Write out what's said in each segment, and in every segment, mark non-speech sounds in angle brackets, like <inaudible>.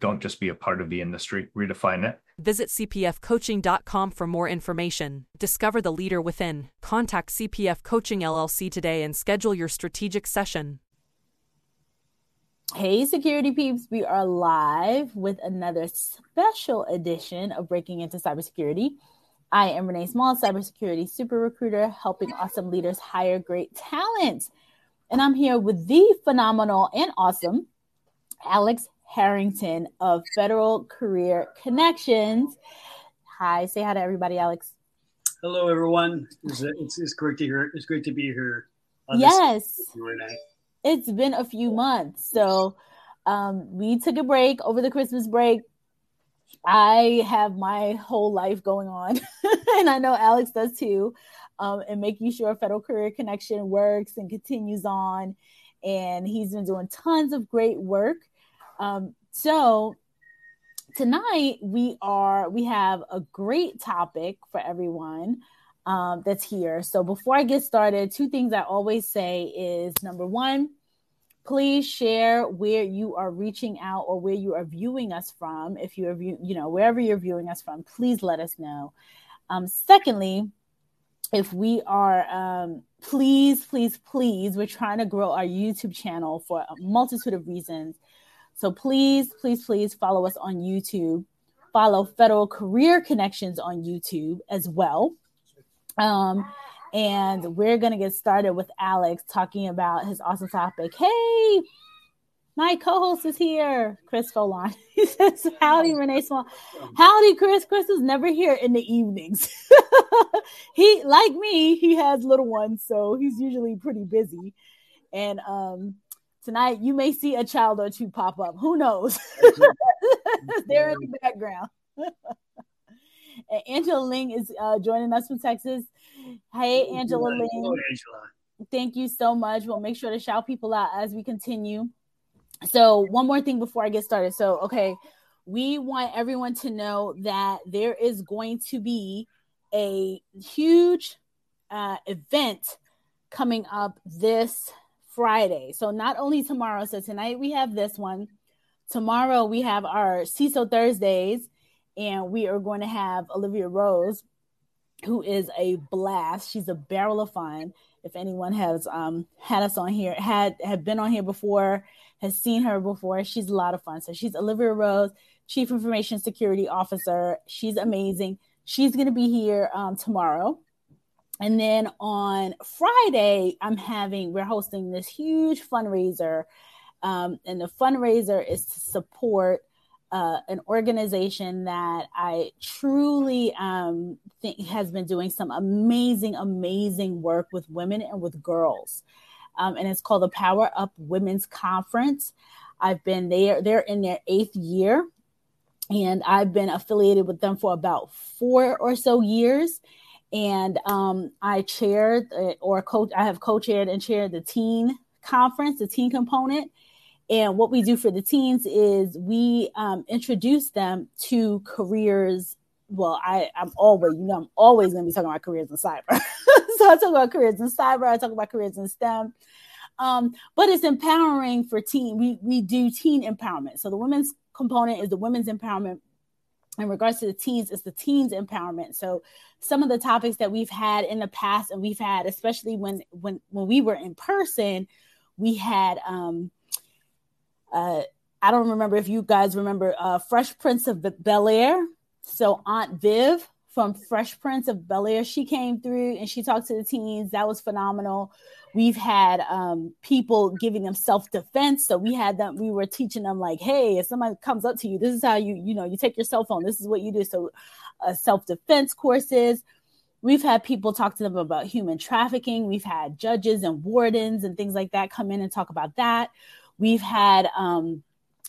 Don't just be a part of the industry, redefine it. Visit cpfcoaching.com for more information. Discover the leader within. Contact CPF Coaching LLC today and schedule your strategic session. Hey, security peeps, we are live with another special edition of Breaking into Cybersecurity. I am Renee Small, cybersecurity super recruiter, helping awesome leaders hire great talent. And I'm here with the phenomenal and awesome Alex Harrington of Federal Career Connections. Hi, say hi to everybody, Alex. Hello, everyone. It's, it's, it's great to hear. It's great to be here. Yes, it's been a few months, so um, we took a break over the Christmas break. I have my whole life going on, <laughs> and I know Alex does too. Um, and making sure Federal Career Connection works and continues on. And he's been doing tons of great work. Um, so tonight we are we have a great topic for everyone um, that's here. So before I get started, two things I always say is number one, please share where you are reaching out or where you are viewing us from. If you're view, you know wherever you're viewing us from, please let us know. Um, secondly, if we are um, please please please we're trying to grow our youtube channel for a multitude of reasons so please, please, please follow us on YouTube. Follow Federal Career Connections on YouTube as well. Um, and we're going to get started with Alex talking about his awesome topic. Hey, my co-host is here, Chris Foulon. <laughs> He says, "Howdy, Renee Small. Howdy, Chris. Chris is never here in the evenings. <laughs> he, like me, he has little ones, so he's usually pretty busy. And um, tonight you may see a child or two pop up. Who knows? <laughs> <laughs> They're in the background. <laughs> and Angela Ling is uh, joining us from Texas. Hey, Angela Ling. Hello, Angela. Thank you so much. We'll make sure to shout people out as we continue. So, one more thing before I get started. So, okay, we want everyone to know that there is going to be a huge uh, event coming up this Friday. So not only tomorrow, so tonight we have this one. Tomorrow we have our CISO Thursdays, and we are going to have Olivia Rose, who is a blast. She's a barrel of fun. If anyone has um, had us on here, had have been on here before, has seen her before, she's a lot of fun. So she's Olivia Rose, Chief Information Security Officer. She's amazing. She's going to be here um, tomorrow. And then on Friday, I'm having, we're hosting this huge fundraiser. Um, and the fundraiser is to support uh, an organization that I truly um, think has been doing some amazing, amazing work with women and with girls. Um, and it's called the Power Up Women's Conference. I've been there, they're in their eighth year, and I've been affiliated with them for about four or so years and um, I chaired or coach. I have co-chaired and chaired the teen conference, the teen component. And what we do for the teens is we um, introduce them to careers. Well, I, I'm always, you know, I'm always going to be talking about careers in cyber. <laughs> so I talk about careers in cyber. I talk about careers in STEM. Um, but it's empowering for teen. We we do teen empowerment. So the women's component is the women's empowerment in regards to the teens it's the teens empowerment. So some of the topics that we've had in the past and we've had especially when when when we were in person we had um uh i don't remember if you guys remember uh fresh prince of bel air so aunt viv from fresh prince of bel air she came through and she talked to the teens that was phenomenal We've had um, people giving them self defense. So we had them, we were teaching them, like, hey, if somebody comes up to you, this is how you, you know, you take your cell phone, this is what you do. So uh, self defense courses. We've had people talk to them about human trafficking. We've had judges and wardens and things like that come in and talk about that. We've had um,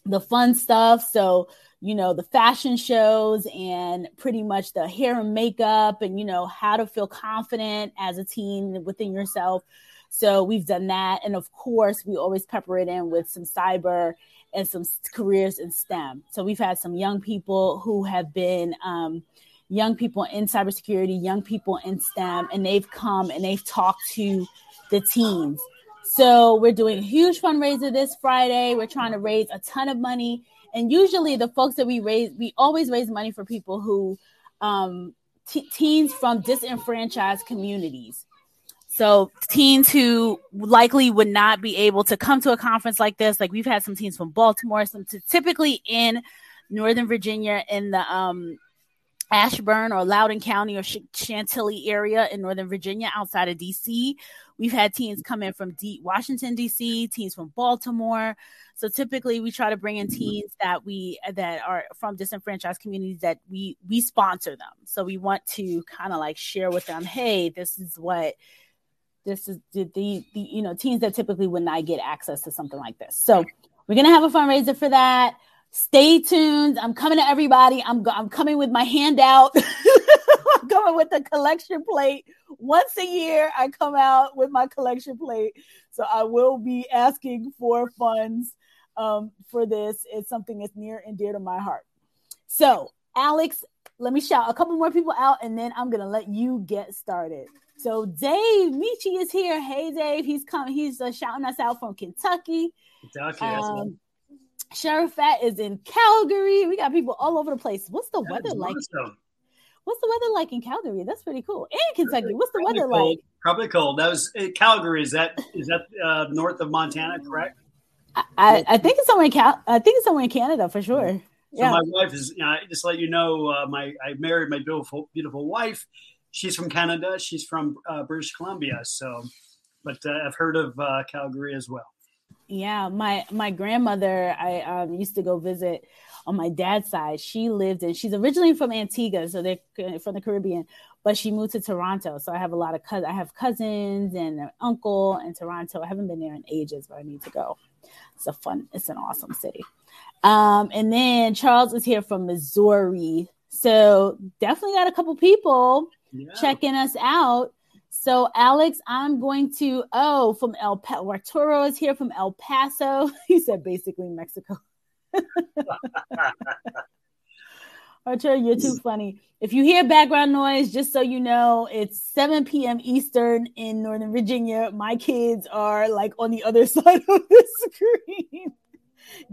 the fun stuff. So, you know, the fashion shows and pretty much the hair and makeup and, you know, how to feel confident as a teen within yourself. So we've done that. And of course, we always pepper it in with some cyber and some careers in STEM. So we've had some young people who have been um, young people in cybersecurity, young people in STEM, and they've come and they've talked to the teens. So we're doing a huge fundraiser this Friday. We're trying to raise a ton of money. And usually the folks that we raise, we always raise money for people who um, t- teens from disenfranchised communities. So teens who likely would not be able to come to a conference like this, like we've had some teens from Baltimore, some t- typically in Northern Virginia in the um, Ashburn or Loudoun County or Chantilly area in Northern Virginia outside of DC. We've had teens come in from D- Washington DC, teens from Baltimore. So typically we try to bring in teens that we that are from disenfranchised communities that we we sponsor them. So we want to kind of like share with them, hey, this is what this is the, the, the you know teens that typically would not get access to something like this. So we're gonna have a fundraiser for that. Stay tuned. I'm coming to everybody. I'm I'm coming with my handout. <laughs> I'm coming with the collection plate. Once a year, I come out with my collection plate. So I will be asking for funds um, for this. It's something that's near and dear to my heart. So, Alex, let me shout a couple more people out, and then I'm gonna let you get started. So Dave Michi is here. Hey Dave, he's coming. He's uh, shouting us out from Kentucky. Kentucky. Um, Sharafat is in Calgary. We got people all over the place. What's the that weather like? Awesome. What's the weather like in Calgary? That's pretty cool. And Kentucky. What's the Probably weather cold. like? Probably cold. That was uh, Calgary. Is that is that uh, north of Montana? Correct. I, I, think it's somewhere in Cal. I think it's somewhere in Canada for sure. So yeah. my wife is. You know, just let you know, uh, my I married my beautiful beautiful wife, she's from Canada. She's from uh, British Columbia. So, but uh, I've heard of uh, Calgary as well. Yeah, my my grandmother, I um, used to go visit on my dad's side. She lived in. She's originally from Antigua, so they're from the Caribbean, but she moved to Toronto. So I have a lot of cousins. I have cousins and an uncle in Toronto. I haven't been there in ages, but I need to go. It's a fun. It's an awesome city. Um, and then Charles is here from Missouri. So definitely got a couple people yeah. checking us out. So, Alex, I'm going to, oh, from El Paso, Arturo is here from El Paso. <laughs> He said basically Mexico. <laughs> Arturo, you're too funny. If you hear background noise, just so you know, it's 7 p.m. Eastern in Northern Virginia. My kids are like on the other <laughs> side of the screen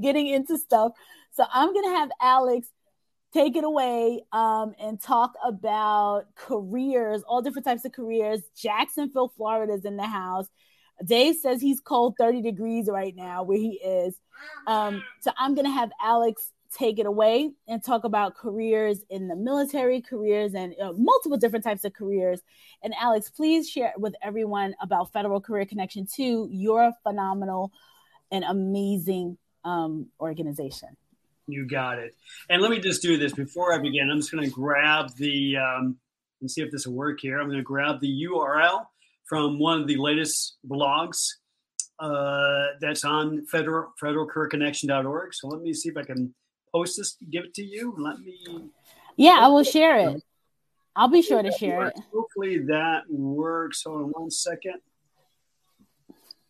getting into stuff. So, I'm going to have Alex take it away um, and talk about careers, all different types of careers. Jacksonville, Florida is in the house. Dave says he's cold 30 degrees right now where he is. Um, so I'm going to have Alex take it away and talk about careers in the military, careers and uh, multiple different types of careers. And Alex, please share with everyone about Federal Career Connection 2, your phenomenal and amazing um, organization. You got it. And let me just do this before I begin. I'm just going to grab the, um, and see if this will work here. I'm going to grab the URL from one of the latest blogs uh, that's on federal federalcareerconnection.org. So let me see if I can post this, give it to you. Let me. Yeah, I will share it. I'll be sure to share it. Hopefully that works. Hold on one second.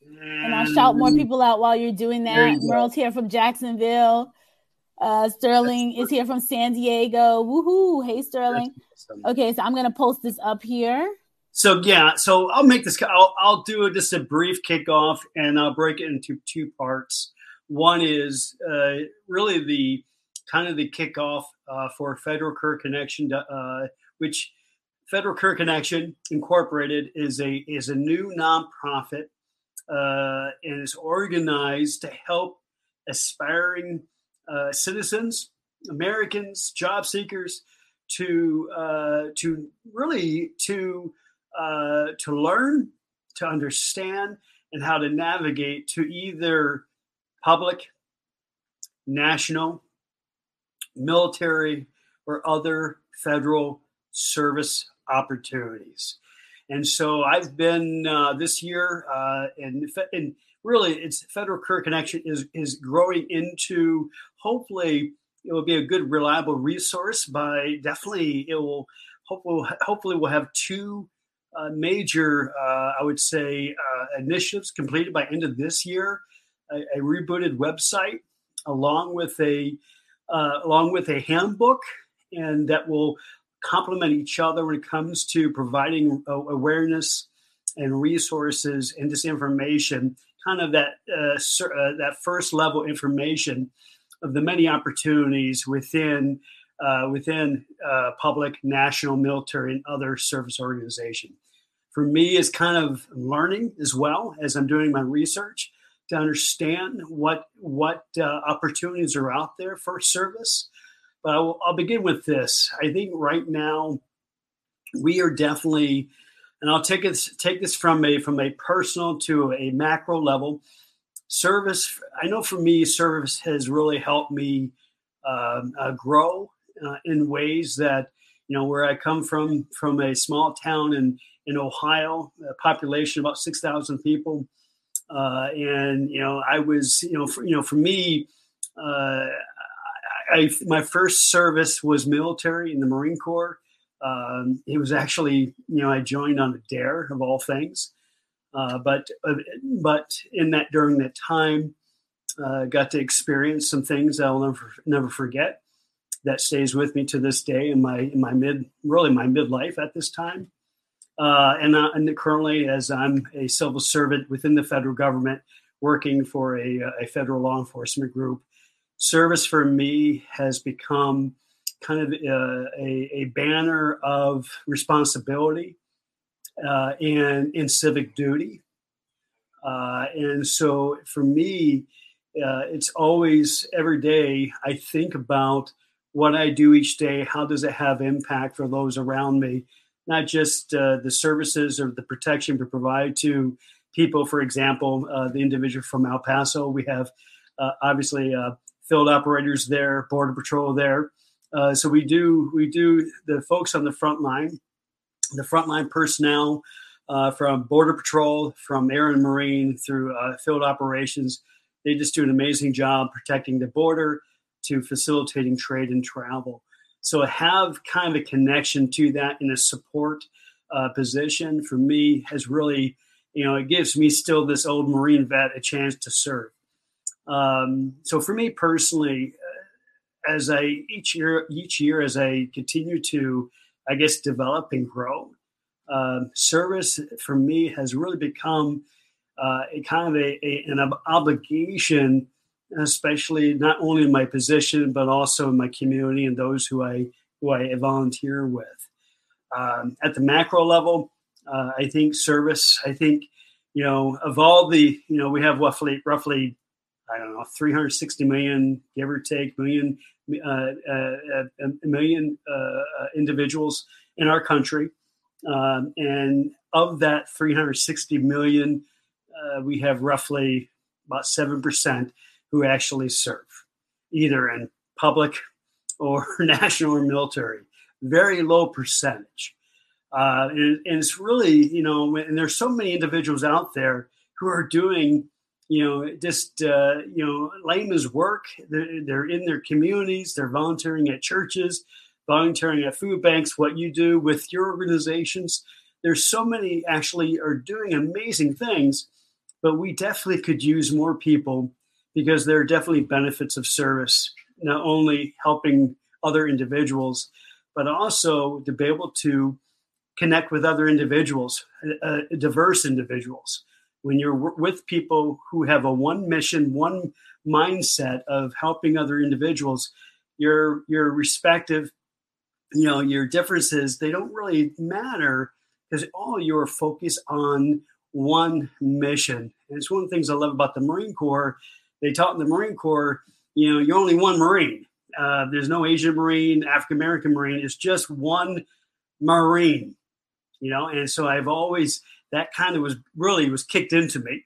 And, and I'll shout more people out while you're doing that. Merle's here from Jacksonville. Uh, Sterling is here from San Diego. Woohoo! Hey, Sterling. Okay, so I'm gonna post this up here. So yeah, so I'll make this. I'll, I'll do just a brief kickoff, and I'll break it into two parts. One is uh, really the kind of the kickoff uh, for Federal Career Connection, uh, which Federal Career Connection Incorporated is a is a new nonprofit uh, and is organized to help aspiring uh, citizens, Americans, job seekers, to uh, to really to uh, to learn, to understand, and how to navigate to either public, national, military, or other federal service opportunities. And so I've been uh, this year, uh, and, and really, it's Federal Career Connection is is growing into hopefully it will be a good, reliable resource. By definitely, it will hopefully hopefully we'll have two uh, major, uh, I would say, uh, initiatives completed by end of this year. A, a rebooted website, along with a uh, along with a handbook, and that will complement each other when it comes to providing awareness and resources and disinformation, kind of that uh, uh, that first level information of the many opportunities within uh, within uh, public, national, military, and other service organization. For me, is kind of learning as well as I'm doing my research to understand what what uh, opportunities are out there for service but I'll, I'll begin with this. I think right now we are definitely, and I'll take this take this from a from a personal to a macro level. Service, I know for me, service has really helped me uh, uh, grow uh, in ways that you know where I come from from a small town in in Ohio, a population about six thousand people, uh, and you know I was you know for, you know for me. Uh, I, my first service was military in the Marine Corps. Um, it was actually, you know, I joined on a dare of all things. Uh, but uh, but in that during that time, uh, got to experience some things that I'll never never forget. That stays with me to this day in my in my mid really my midlife at this time. Uh, and, uh, and currently, as I'm a civil servant within the federal government, working for a, a federal law enforcement group, service for me has become kind of a, uh, a, a banner of responsibility uh, and, and civic duty. Uh, and so for me, uh, it's always every day I think about what I do each day. How does it have impact for those around me? Not just uh, the services or the protection we provide to people. For example, uh, the individual from El Paso, we have obviously field operators there, border patrol there. Uh, so we do we do the folks on the front line, the frontline personnel uh, from border patrol, from air and marine through uh, field operations. They just do an amazing job protecting the border to facilitating trade and travel. So have kind of a connection to that in a support uh, position for me has really, you know, it gives me still this old Marine vet a chance to serve. Um, so for me personally, as I each year each year as I continue to, I guess, develop and grow, uh, service for me has really become uh, a kind of a, a, an obligation, especially not only in my position but also in my community and those who I who I volunteer with. Um, at the macro level, uh, I think service. I think you know of all the you know we have roughly roughly I don't know, 360 million, give or take, million, uh, uh, a million uh, uh, individuals in our country. Um, and of that 360 million, uh, we have roughly about 7% who actually serve, either in public or <laughs> national or military. Very low percentage. Uh, and, and, it's really, you know, and there's so many individuals out there who are doing you know, just uh, you know, layman's work. They're, they're, in their communities. They're volunteering at churches, volunteering at food banks. What you do with your organizations. There's so many actually are doing amazing things, but we definitely could use more people because there are definitely benefits of service, not only helping other individuals, but also to be able to connect with other individuals, uh, diverse individuals when you're with people who have a one mission, one mindset of helping other individuals, your your respective, you know, your differences, they don't really matter because all you're focused on one mission. And it's one of the things I love about the Marine Corps. They taught in the Marine Corps, you know, you're only one Marine. Uh, there's no Asian Marine, African American Marine. It's just one Marine, you know. And so I've always that kind of was really was kicked into me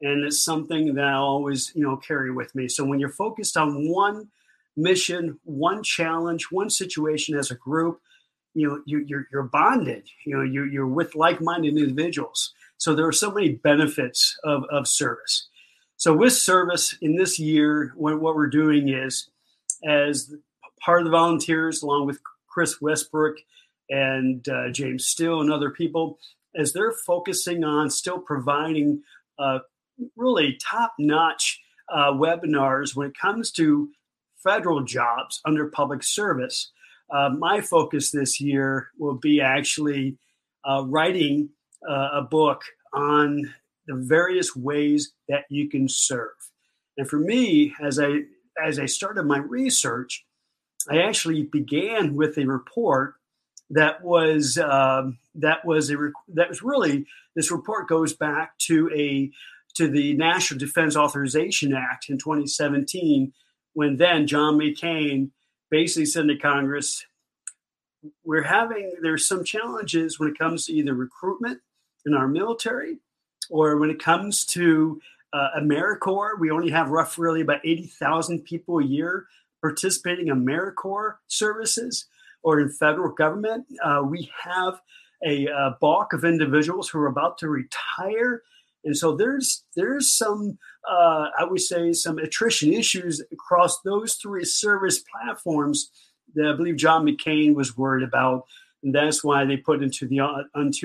and it's something that i always you know carry with me so when you're focused on one mission one challenge one situation as a group you know you, you're you're bonded. You know you you're with like-minded individuals. So there are so many benefits of of service. So with service in this year, what, what we're doing is as part of the volunteers, along with Chris Westbrook and uh, James still and other people, as they're focusing on still providing uh, really top notch uh, webinars when it comes to federal jobs under public service. Uh, my focus this year will be actually uh, writing uh, a book on the various ways that you can serve. And for me, as I as I started my research, I actually began with a report that was um, that was a that was really this report goes back to a to the National Defense Authorization Act in 2017 when then John McCain basically said to Congress, we're having there's some challenges when it comes to either recruitment in our military or when it comes to uh, AmeriCorps, we only have roughly about 80,000 people a year participating in AmeriCorps services or in federal government. Uh, we have a uh, bulk of individuals who are about to retire. And so there's there's some uh, I would say some attrition issues across those three service platforms that I believe John McCain was worried about, and that's why they put into the uh,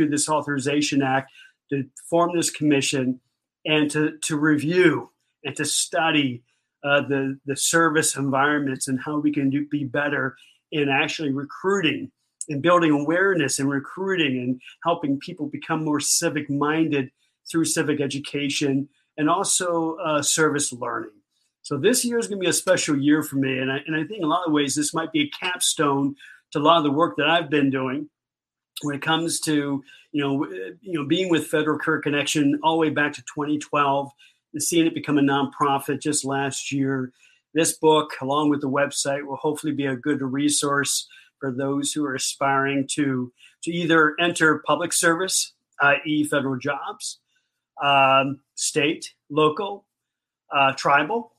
this authorization act to form this commission and to to review and to study uh, the the service environments and how we can do, be better in actually recruiting and building awareness and recruiting and helping people become more civic minded through civic education and also uh, service learning. So this year is going to be a special year for me, and I, and I think in a lot of ways this might be a capstone to a lot of the work that I've been doing when it comes to you know you know being with Federal Career Connection all the way back to 2012 and seeing it become a nonprofit just last year. This book, along with the website, will hopefully be a good resource for those who are aspiring to to either enter public service, i.e., federal jobs, um, state, local, uh, tribal.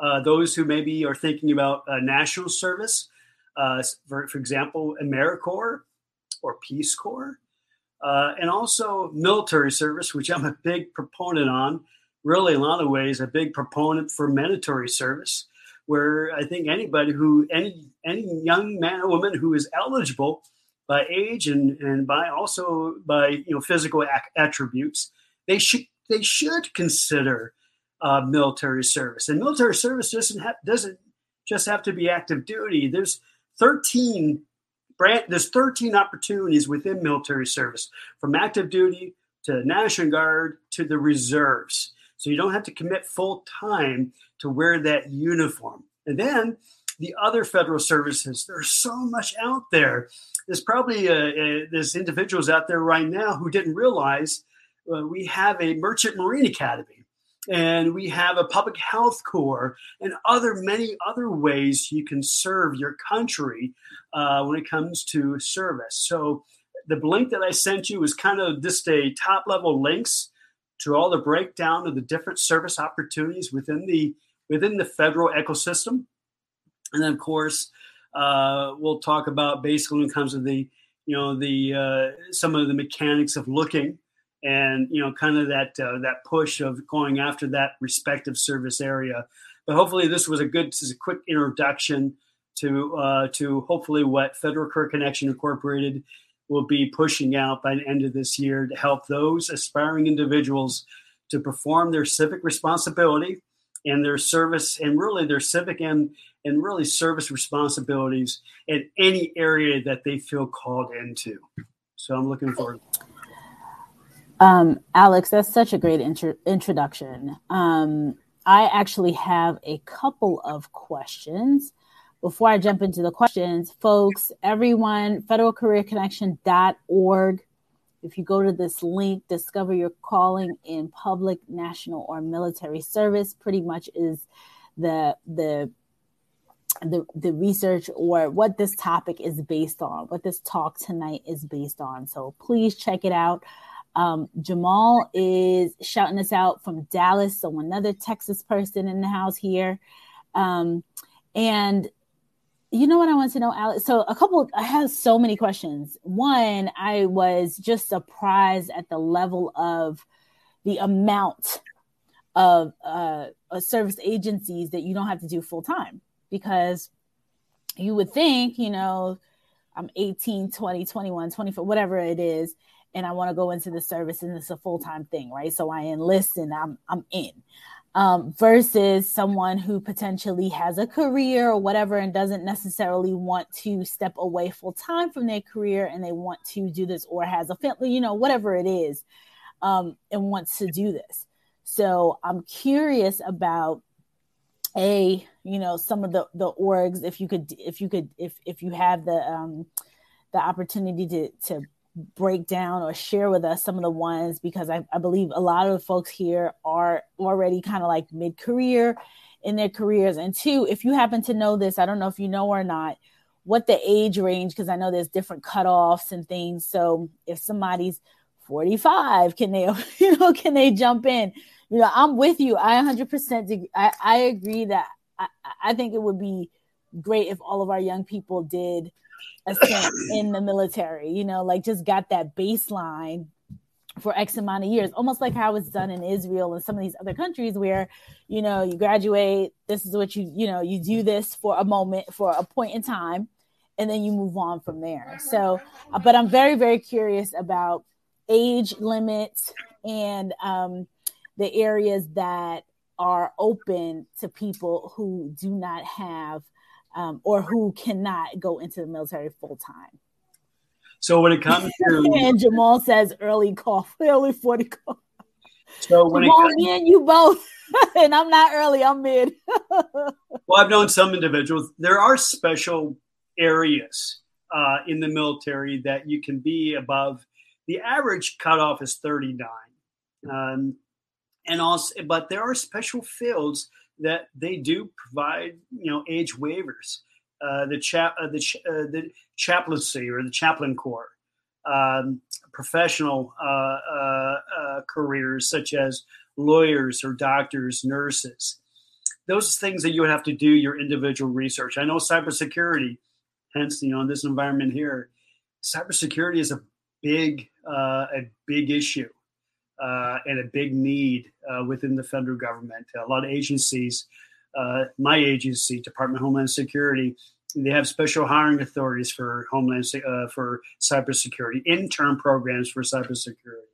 Uh, those who maybe are thinking about uh, national service, uh, for, for example, AmeriCorps or Peace Corps, uh, and also military service, which I'm a big proponent on. Really, in a lot of ways, a big proponent for mandatory service, where I think anybody who any any young man or woman who is eligible by age and and by also by you know physical attributes, they should they should consider uh, military service. And military service doesn't have, doesn't just have to be active duty. There's 13 brand, there's 13 opportunities within military service from active duty to National Guard to the reserves. So you don't have to commit full time to wear that uniform. And then the other federal services, there's so much out there. There's probably uh, uh, there's individuals out there right now who didn't realize uh, we have a merchant marine academy and we have a public health corps and other many other ways you can serve your country uh, when it comes to service so the link that i sent you is kind of just a top level links to all the breakdown of the different service opportunities within the within the federal ecosystem. And then of course uh, we'll talk about basically when it comes to the you know the uh, some of the mechanics of looking and you know kind of that uh, that push of going after that respective service area. But hopefully this was a good this is a quick introduction to uh, to hopefully what federal career connection incorporated will be pushing out by the end of this year to help those aspiring individuals to perform their civic responsibility and their service and really their civic and and really service responsibilities in any area that they feel called into so i'm looking forward um, Alex, that's such a great intro- introduction. Um, I actually have a couple of questions. Before I jump into the questions, folks, everyone, federalcareerconnection.org. If you go to this link, discover your calling in public, national, or military service, pretty much is the the the, the research or what this topic is based on, what this talk tonight is based on. So please check it out. Um, Jamal is shouting us out from Dallas, so another Texas person in the house here. Um, and you know what I want to know, Alex? So a couple, I have so many questions. One, I was just surprised at the level of the amount of uh, service agencies that you don't have to do full time because you would think, you know, I'm 18, 20, 21, 24, whatever it is, and I want to go into the service and it's a full time thing, right? So I enlist and I'm I'm in um, versus someone who potentially has a career or whatever and doesn't necessarily want to step away full time from their career and they want to do this or has a family, you know, whatever it is, um, and wants to do this. So I'm curious about a you know some of the the orgs if you could if you could if if you have the um the opportunity to to break down or share with us some of the ones because I, I believe a lot of the folks here are already kind of like mid career in their careers. And two, if you happen to know this, I don't know if you know or not, what the age range, because I know there's different cutoffs and things. So if somebody's 45, can they, <laughs> you know, can they jump in? You know, I'm with you. I 100% I, I agree that I, I think it would be great if all of our young people did a stint in the military, you know, like just got that baseline for X amount of years, almost like how it's done in Israel and some of these other countries where, you know, you graduate, this is what you, you know, you do this for a moment, for a point in time, and then you move on from there. So, but I'm very, very curious about age limits and um, the areas that are open to people who do not have um, or who cannot go into the military full time. So when it comes to <laughs> and Jamal says early call, <laughs> early 40 cough. So when Jamal, it comes, me and you both, <laughs> and I'm not early, I'm mid. well, I've known some individuals. There are special areas uh, in the military that you can be above. The average cutoff is 39. Um, and also, but there are special fields that they do provide, you know, age waivers. Uh, the chap, uh, the, uh, the chaplaincy or the chaplain corps, um, professional uh, uh, uh, careers such as lawyers or doctors, nurses. Those things that you would have to do your individual research. I know cybersecurity, hence you know in this environment here, cybersecurity is a big a big issue and a big need uh, within the federal government. A lot of agencies, uh, my agency, Department of Homeland Security, they have special hiring authorities for homeland uh, for cybersecurity, intern programs for cybersecurity,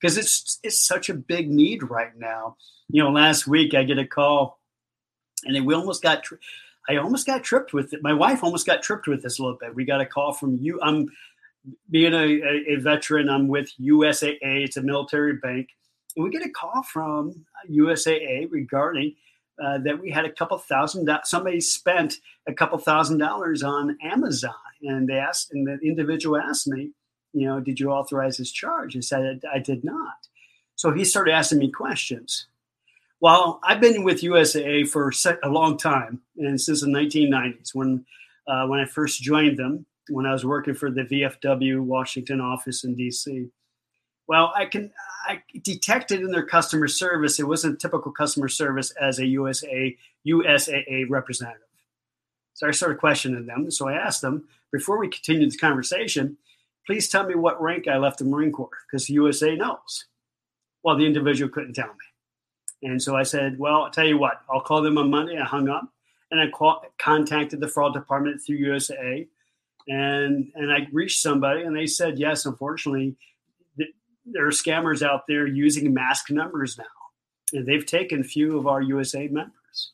because it's it's such a big need right now. You know, last week I get a call, and we almost got. Tri- I almost got tripped with it. My wife almost got tripped with this a little bit. We got a call from you. I'm being a, a, veteran, I'm with USAA. It's a military bank. And we get a call from USAA regarding uh, that we had a couple thousand, somebody spent a couple thousand dollars on Amazon. And they asked, and the individual asked me, you know, did you authorize this charge? I said, I did not. So he started asking me questions. Well, I've been with USAA for a long time, and since the 1990s, when uh, when I first joined them, when I was working for the VFW Washington office in DC. Well, I can I detected in their customer service it wasn't typical customer service as a USA USAA representative. So I started questioning them. So I asked them before we continue this conversation, please tell me what rank I left the Marine Corps because the USA knows. Well, the individual couldn't tell me. And so I said, well, I'll tell you what, I'll call them on Monday. I hung up and I call, contacted the fraud department through USA and and I reached somebody and they said yes. Unfortunately, th- there are scammers out there using mask numbers now, and they've taken few of our USA members.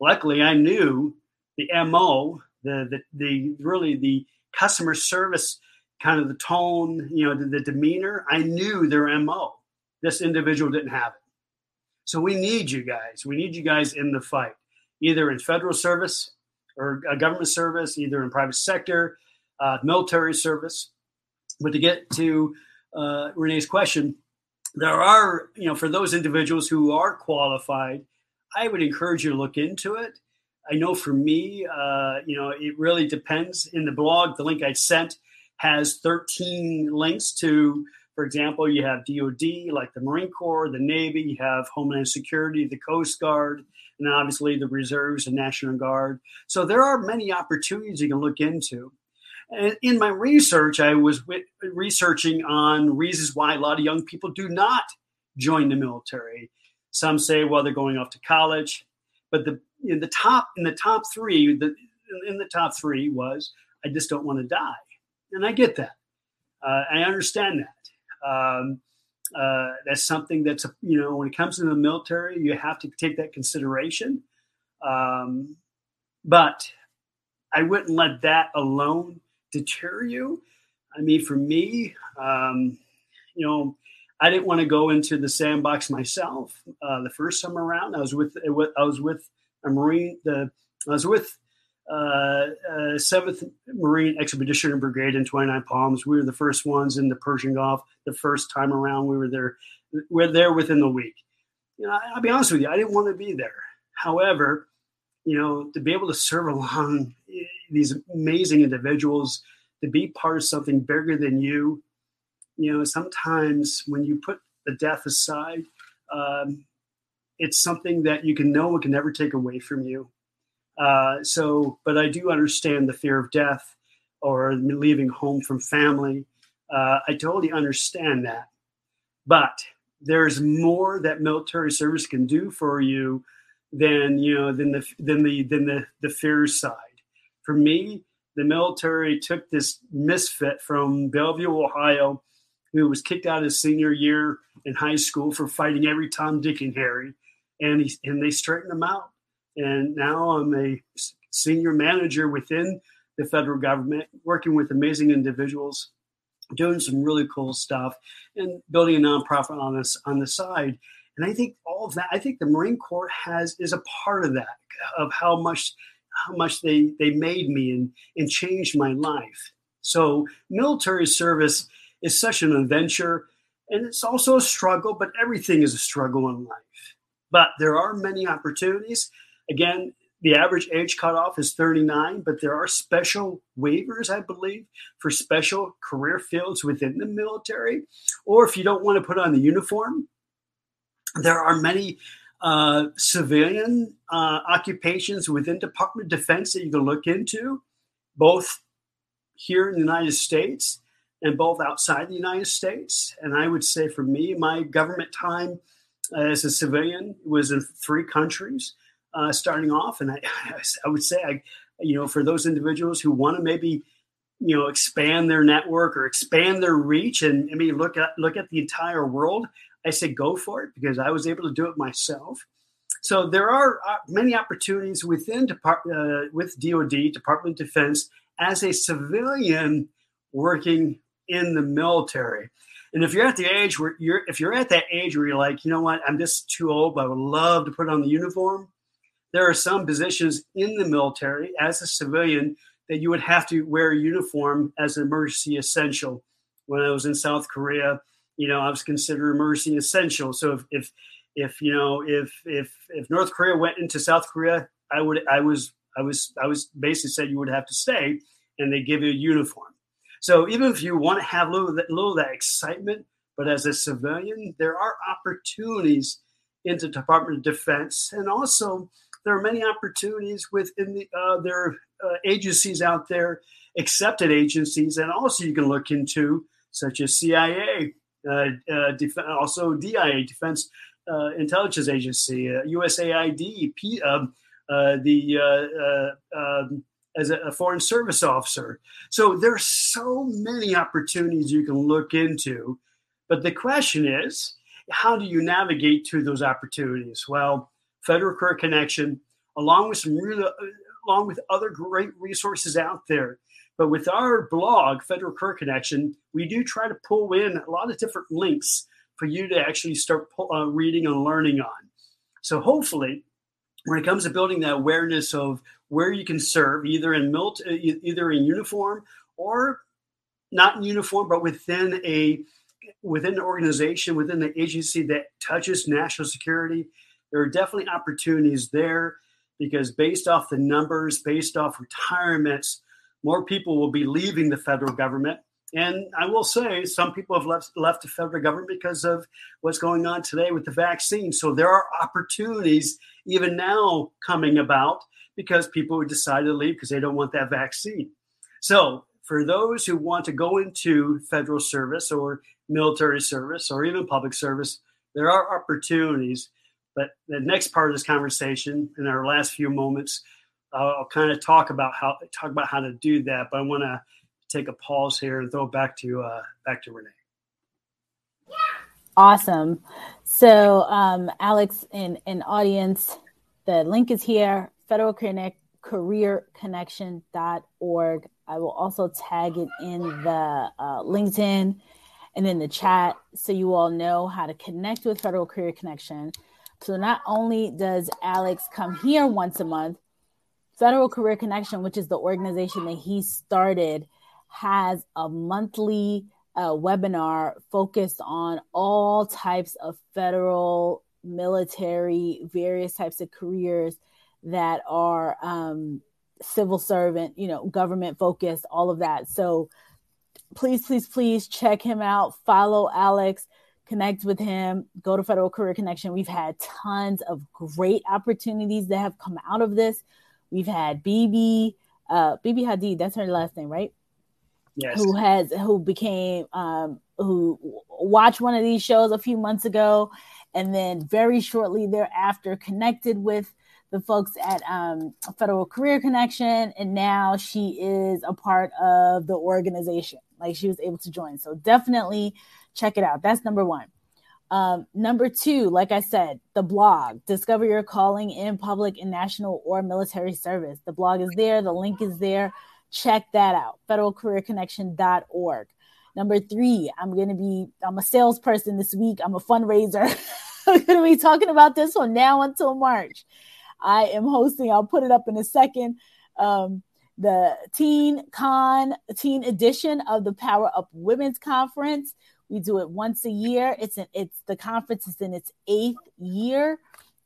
Luckily, I knew the mo, the the, the really the customer service kind of the tone, you know, the, the demeanor. I knew their mo. This individual didn't have it. So we need you guys. We need you guys in the fight, either in federal service or uh, government service, either in private sector, uh, military service. But to get to uh, Renee's question, there are, you know, for those individuals who are qualified, I would encourage you to look into it. I know for me, uh, you know, it really depends. In the blog, the link I sent has 13 links to For example, you have DoD, like the Marine Corps, the Navy, you have Homeland Security, the Coast Guard, and obviously the reserves and National Guard. So there are many opportunities you can look into. And in my research, I was researching on reasons why a lot of young people do not join the military. Some say, well, they're going off to college, but the in the top in the top three, the in the top three was I just don't want to die, and I get that. Uh, I understand that. Um, uh, that's something that's you know when it comes to the military, you have to take that consideration. Um, but I wouldn't let that alone deter you. I mean, for me, um, you know, I didn't want to go into the sandbox myself. Uh, the first time around, I was with I was with a Marine. The I was with uh, uh, Seventh Marine Expeditionary Brigade in 29 Palms. We were the first ones in the Persian Gulf. The first time around, we were there. We are there within the week. You know, I'll be honest with you, I didn't want to be there. However, you know, to be able to serve along these amazing individuals, to be part of something bigger than you, you know, sometimes when you put the death aside, um, it's something that you can know it can never take away from you. Uh, so, but I do understand the fear of death or leaving home from family. Uh, I totally understand that. But there's more that military service can do for you than you know than the than the than the the fear side. For me, the military took this misfit from Bellevue, Ohio, who was kicked out his senior year in high school for fighting every Tom, Dick, and Harry, and he, and they straightened him out and now I'm a senior manager within the federal government, working with amazing individuals, doing some really cool stuff, and building a nonprofit on this on the side. And I think all of that, I think the Marine Corps has is a part of that, of how much how much they they made me and and changed my life. So military service is such an adventure, and it's also a struggle. But everything is a struggle in life. But there are many opportunities Again, the average age cutoff is 39, but there are special waivers, I believe, for special career fields within the military. Or if you don't want to put on the uniform, there are many uh, civilian uh, occupations within Department of Defense that you can look into, both here in the United States and both outside the United States. And I would say for me, my government time as a civilian was in three countries uh, starting off. And I, <laughs> I would say, I, you know, for those individuals who want to maybe, you know, expand their network or expand their reach and I mean, look at look at the entire world, I say go for it because I was able to do it myself. So there are uh, many opportunities within Depart- uh, with DoD, Department of Defense, as a civilian working in the military. And if you're at the age where you're, if you're at that age where you're like, you know what, I'm just too old, but I would love to put on the uniform there are some positions in the military as a civilian that you would have to wear a uniform as an emergency essential. When I was in South Korea, you know, I was considered emergency essential. So if, if, if you know, if if if North Korea went into South Korea, I would I was I was I was basically said you would have to stay, and they give you a uniform. So even if you want to have a little, a little of that excitement, but as a civilian, there are opportunities in the Department of Defense, and also there are many opportunities within the, uh, uh, agencies out there, accepted agencies, and also you can look into such as CIA, Uh, uh, def- also DIA, Defense uh, Intelligence Agency, uh, USAID, P- um, the um, as a, a, foreign service officer. So there's so many opportunities you can look into, but the question is, how do you navigate to those opportunities? Well, Federal Career Connection, along with some really, along with other great resources out there. But with our blog, Federal Career Connection, we do try to pull in a lot of different links for you to actually start uh, reading and learning on. So hopefully, when it comes to building that awareness of where you can serve, either in milt- uh, either in uniform or not in uniform, but within a within an organization, within the agency that touches national security, there are definitely opportunities there because based off the numbers, based off retirements, more people will be leaving the federal government And I will say, some people have left left the federal government because of what's going on today with the vaccine. So there are opportunities even now coming about because people would decide to leave because they don't want that vaccine. So for those who want to go into federal service or military service or even public service, there are opportunities. But the next part of this conversation, in our last few moments, uh, I'll kind of talk about how talk about how to do that. But I want to take a pause here and throw it back to uh, back to Renee. Awesome. So, um, Alex, and, in audience, the link is here. Federal Connect careerconnection.org. I will also tag it in the uh, LinkedIn and in the chat so you all know how to connect with Federal Career Connection. So not only does Alex come here once a month, Federal Career Connection, which is the organization that he started, has a monthly uh, webinar focused on all types of federal, military, various types of careers that are um, civil servant, you know, government focused, all of that. So please, please, please check him out. Follow Alex, connect with him, go to Federal Career Connection. We've had tons of great opportunities that have come out of this. We've had BB, uh, BB Hadid, that's her last name, right? Yes. Who has who became um who watched one of these shows a few months ago and then very shortly thereafter connected with the folks at um, Federal Career Connection, and now she is a part of the organization. Like she was able to join. So definitely check it out. That's number one. Um, number two, like I said, the blog, discover your calling in public and national or military service. The blog is there, the link is there. Check that out, federalcareerconnection.org. Number three, I'm going to be, I'm a salesperson this week. I'm a fundraiser. <laughs> I'm going to be talking about this from now until March. I am hosting, I'll put it up in a second. Um, the Teen Con, Teen Edition of the Power Up Women's Conference. We do it once a year. It's an, it's the conference is in its eighth year.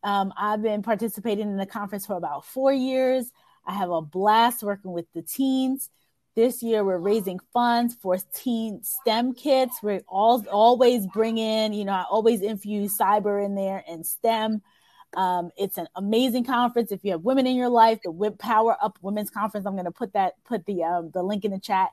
Um, I've been participating in the conference for about four years. I have a blast working with the teens. This year, we're raising funds for teen STEM kits. We all always bring in, you know, I always infuse cyber in there and STEM. Um, it's an amazing conference. If you have women in your life, the Power Up Women's Conference, I'm going to put that put the um, the link in the chat.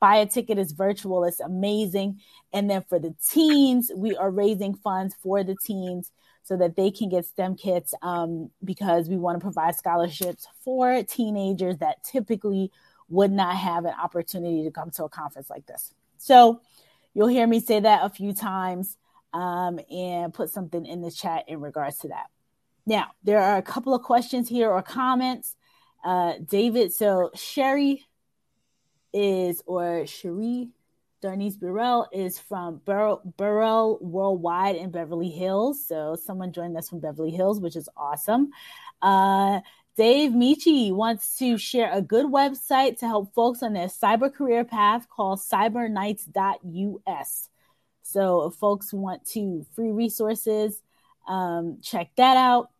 Buy a ticket. It's virtual. It's amazing. And then for the teens, we are raising funds for the teens so that they can get STEM kits um, because we want to provide scholarships for teenagers that typically would not have an opportunity to come to a conference like this. So you'll hear me say that a few times um, and put something in the chat in regards to that. Now, there are a couple of questions here or comments. Uh, David, so Sherry is, or Cherie Darnice Burrell is from Bur- Burrell Worldwide in Beverly Hills. So someone joined us from Beverly Hills, which is awesome. Uh, Dave Michi wants to share a good website to help folks on their cyber career path called cybernights.us. So if folks want to free resources, um, check that out.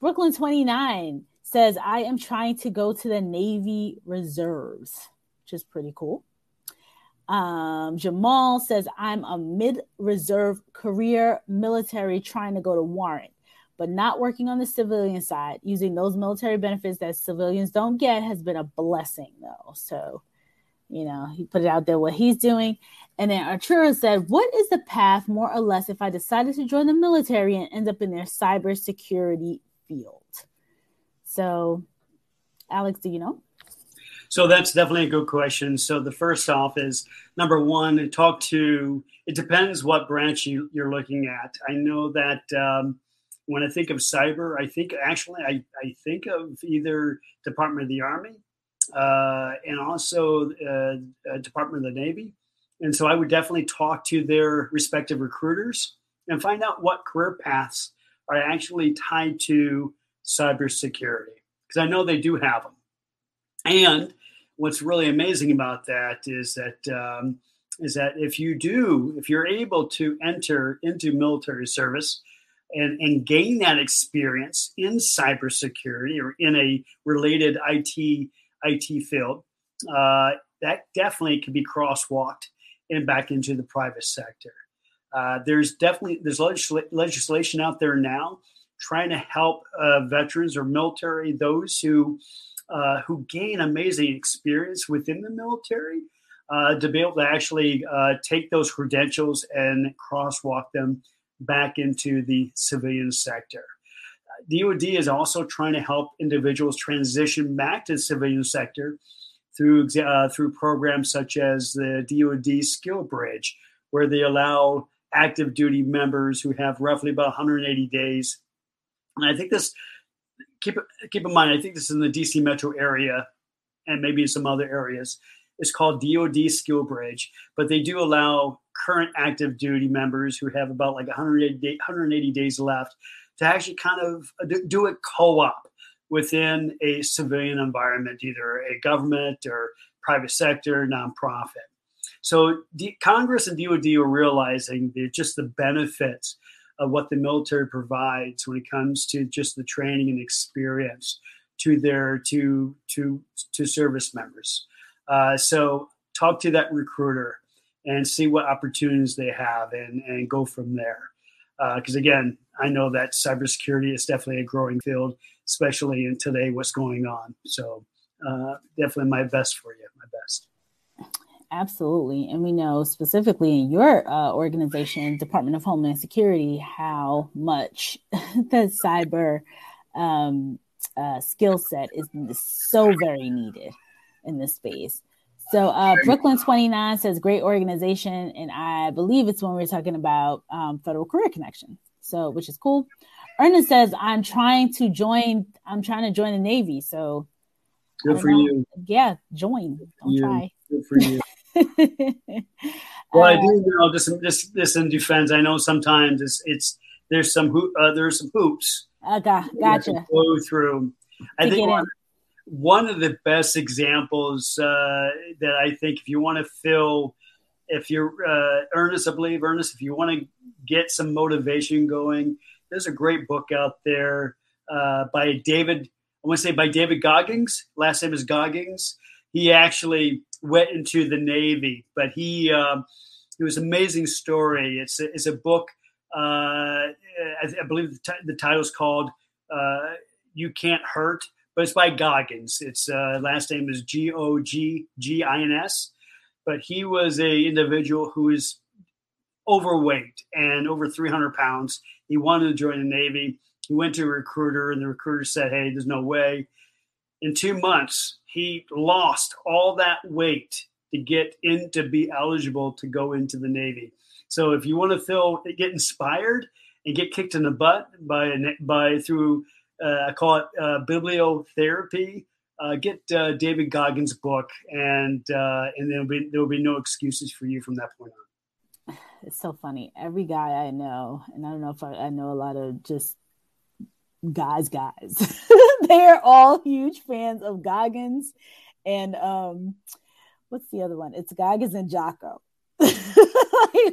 Brooklyn 29 says, I am trying to go to the Navy Reserves, which is pretty cool. Um, Jamal says, I'm a mid reserve career military trying to go to warrant, but not working on the civilian side. Using those military benefits that civilians don't get has been a blessing, though. So, you know, he put it out there what he's doing. And then Arturo said, What is the path, more or less, if I decided to join the military and end up in their cybersecurity field? So, Alex, do you know? So that's definitely a good question. So the first off is number one, talk to. It depends what branch you, you're looking at. I know that um, when I think of cyber, I think actually I, I think of either Department of the Army uh, and also uh, uh, Department of the Navy. And so I would definitely talk to their respective recruiters and find out what career paths are actually tied to cybersecurity because I know they do have them. And what's really amazing about that is that um, is that if you do, if you're able to enter into military service and, and gain that experience in cybersecurity or in a related IT IT field, uh, that definitely can be crosswalked and back into the private sector. Uh, there's definitely there's legisl- legislation out there now trying to help uh, veterans or military those who uh, who gain amazing experience within the military uh, to be able to actually uh, take those credentials and crosswalk them back into the civilian sector. DoD is also trying to help individuals transition back to the civilian sector through uh, through programs such as the DoD Skill Bridge, where they allow active duty members who have roughly about 180 days. And I think this keep keep in mind, I think this is in the DC metro area and maybe in some other areas. It's called DoD Skill Bridge, but they do allow current active duty members who have about like 180, day, 180 days left to actually kind of do a co-op within a civilian environment, either a government or private sector, nonprofit. So Congress and DoD are realizing the, just the benefits of what the military provides when it comes to just the training and experience to their to to to service members. Uh, so talk to that recruiter and see what opportunities they have and and go from there. Because uh, again, I know that cybersecurity is definitely a growing field, especially in today what's going on. So uh, definitely my best for you, my best. Absolutely. And we know specifically in your uh, organization, Department of Homeland Security, how much <laughs> the cyber um, uh, skill set is so very needed in this space. So uh, Brooklyn 29 says great organization. And I believe it's when we are talking about um, Federal Career Connection. So, which is cool. Ernest says, I'm trying to join, I'm trying to join the Navy. So good for know. you. Yeah, join. Don't try. Good for you. <laughs> well, I do know this. This this in defense. I know sometimes it's it's there's some ho- uh, there's some hoops. Okay, gotcha. Go through. I think one, one, of the best examples uh, that I think if you want to fill, if you're uh, Ernest, I believe Ernest, if you want to get some motivation going, there's a great book out there uh, by David. I want to say by David Goggins. Last name is Goggins. He actually went into the Navy, but he um, it was an amazing story. It's a, it's a book. Uh, I, I, believe the, t- the title is called uh, "You Can't Hurt," but it's by Goggins. Its uh, last name is G O G G I N S. But he was a individual who is overweight and over 300 pounds. He wanted to join the Navy. He went to a recruiter, and the recruiter said, "Hey, there's no way." In two months, he lost all that weight to get in to be eligible to go into the Navy. So if you want to feel get inspired and get kicked in the butt by by through uh, I call it uh, bibliotherapy. Uh, get uh, David Goggins' book, and uh, and there'll be there will be no excuses for you from that point on. <sighs> It's so funny. Every guy I know, and I don't know if I, I know a lot of just guys, guys. <laughs> <laughs> They're all huge fans of Goggins and um what's the other one? It's Goggins and Jocko. <laughs>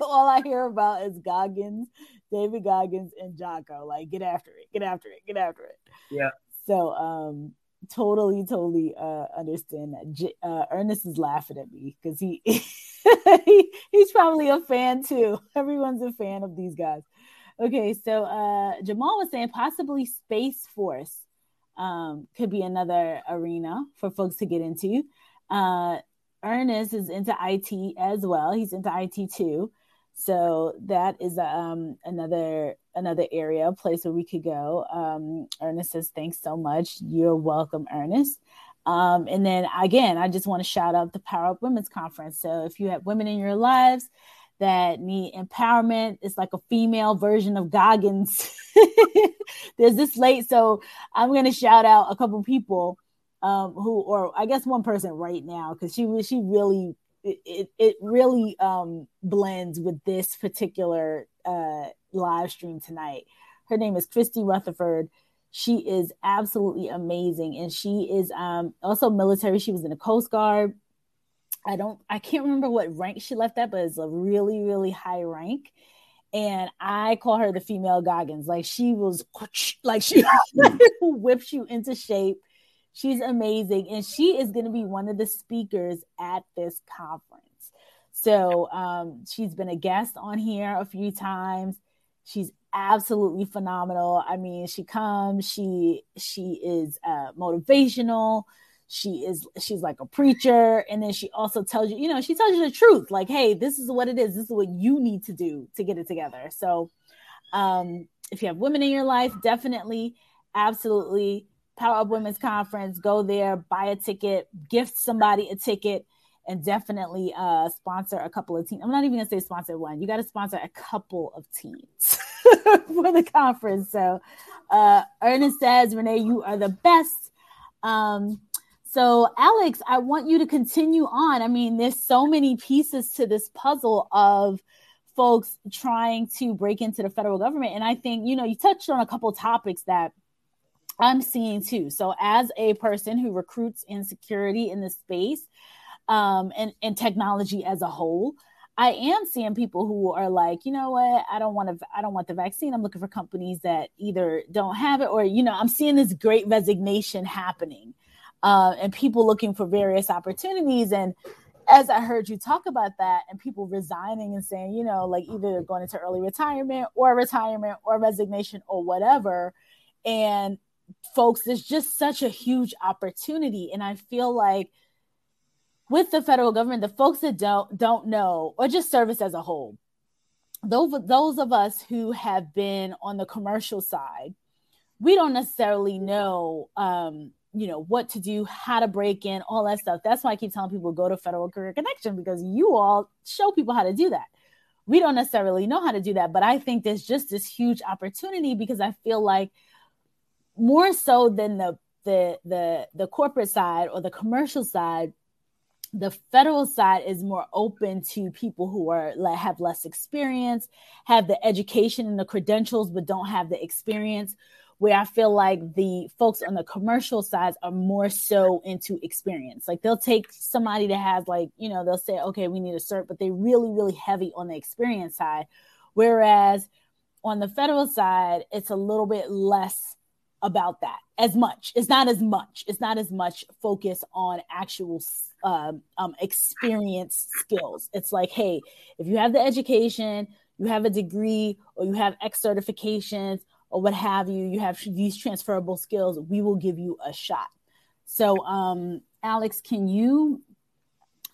all I hear about is Goggins, David Goggins, and Jocko. Like, get after it, get after it, get after it. Yeah. So um totally, totally uh understand that. J- uh, Ernest is laughing at me because he, <laughs> he he's probably a fan too. Everyone's a fan of these guys. Okay, so uh, Jamal was saying possibly Space Force um, could be another arena for folks to get into. Uh, Ernest is into IT as well. He's into IT too. So that is um, another another area, place where we could go. Um, Ernest says, "Thanks so much. You're welcome, Ernest." Um, and then again, I just want to shout out the Power Up Women's Conference. So if you have women in your lives that need empowerment. It's like a female version of Goggins. <laughs> There's this late, so I'm gonna shout out a couple people um, who, or I guess one person right now, because she she really it it really um, blends with this particular uh, live stream tonight. Her name is Christy Rutherford. She is absolutely amazing, and she is um, also military. She was in the Coast Guard. I don't I can't remember what rank she left at, but it's a really, really high rank. And I call her the female Goggins. Like she was like she <laughs> <laughs> whips you into shape. She's amazing. And she is gonna be one of the speakers at this conference. So um, she's been a guest on here a few times. She's absolutely phenomenal. I mean, she comes, she she is uh, motivational. She is she's like a preacher, and then she also tells you, you know, she tells you the truth. Like, hey, this is what it is. This is what you need to do to get it together. So, um, if you have women in your life, definitely, absolutely, Power Up Women's Conference. Go there, buy a ticket, gift somebody a ticket and definitely uh, sponsor a couple of teams. I'm not even gonna say sponsor one. You got to sponsor a couple of teams <laughs> for the conference. So, uh, Ernest says, Renee, you are the best. Um, so, Alex, I want you to continue on. I mean, there's so many pieces to this puzzle of folks trying to break into the federal government, and I think you know you touched on a couple topics that. I'm seeing too. So, as a person who recruits in security in this space, um, and, and technology as a whole. I am seeing people who are like, you know what, I don't want to, I don't want the vaccine. I'm looking for companies that either don't have it or, you know, I'm seeing this great resignation happening, uh, and people looking for various opportunities. And as I heard you talk about that, and people resigning and saying, you know, like either going into early retirement or retirement or resignation or whatever, and folks, there's just such a huge opportunity, and I feel like with the federal government, the folks that don't don't know, or just service as a whole, those those of us who have been on the commercial side, we don't necessarily know, um, you know, what to do, how to break in, all that stuff. That's why I keep telling people go to Federal Career Connection because you all show people how to do that. We don't necessarily know how to do that, but I think there's just this huge opportunity because I feel like more so than the the the the corporate side or the commercial side the federal side is more open to people who are have less experience, have the education and the credentials, but don't have the experience. Where I feel like the folks on the commercial side are more so into experience. Like they'll take somebody that has like, you know, they'll say, okay, we need a cert, but they're really, really heavy on the experience side. Whereas on the federal side, it's a little bit less about that as much. It's not as much. It's not as much focus on actual um, um, experience skills. It's like, hey, if you have the education, you have a degree, or you have X certifications, or what have you, you have these transferable skills, we will give you a shot. So, um, Alex, can you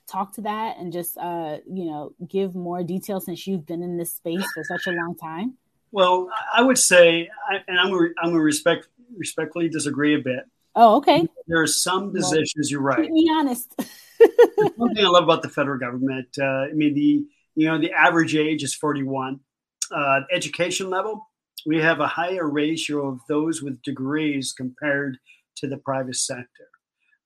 talk to that and just, uh, you know, give more details since you've been in this space for such a long time? Well, I would say, and I'm going to respect, respectfully disagree a bit. Oh, okay. There are some positions. Well, you're right. Keep me honest. <laughs> one thing I love about the federal government. Uh, I mean, the you know the average age is 41. Uh, education level, we have a higher ratio of those with degrees compared to the private sector.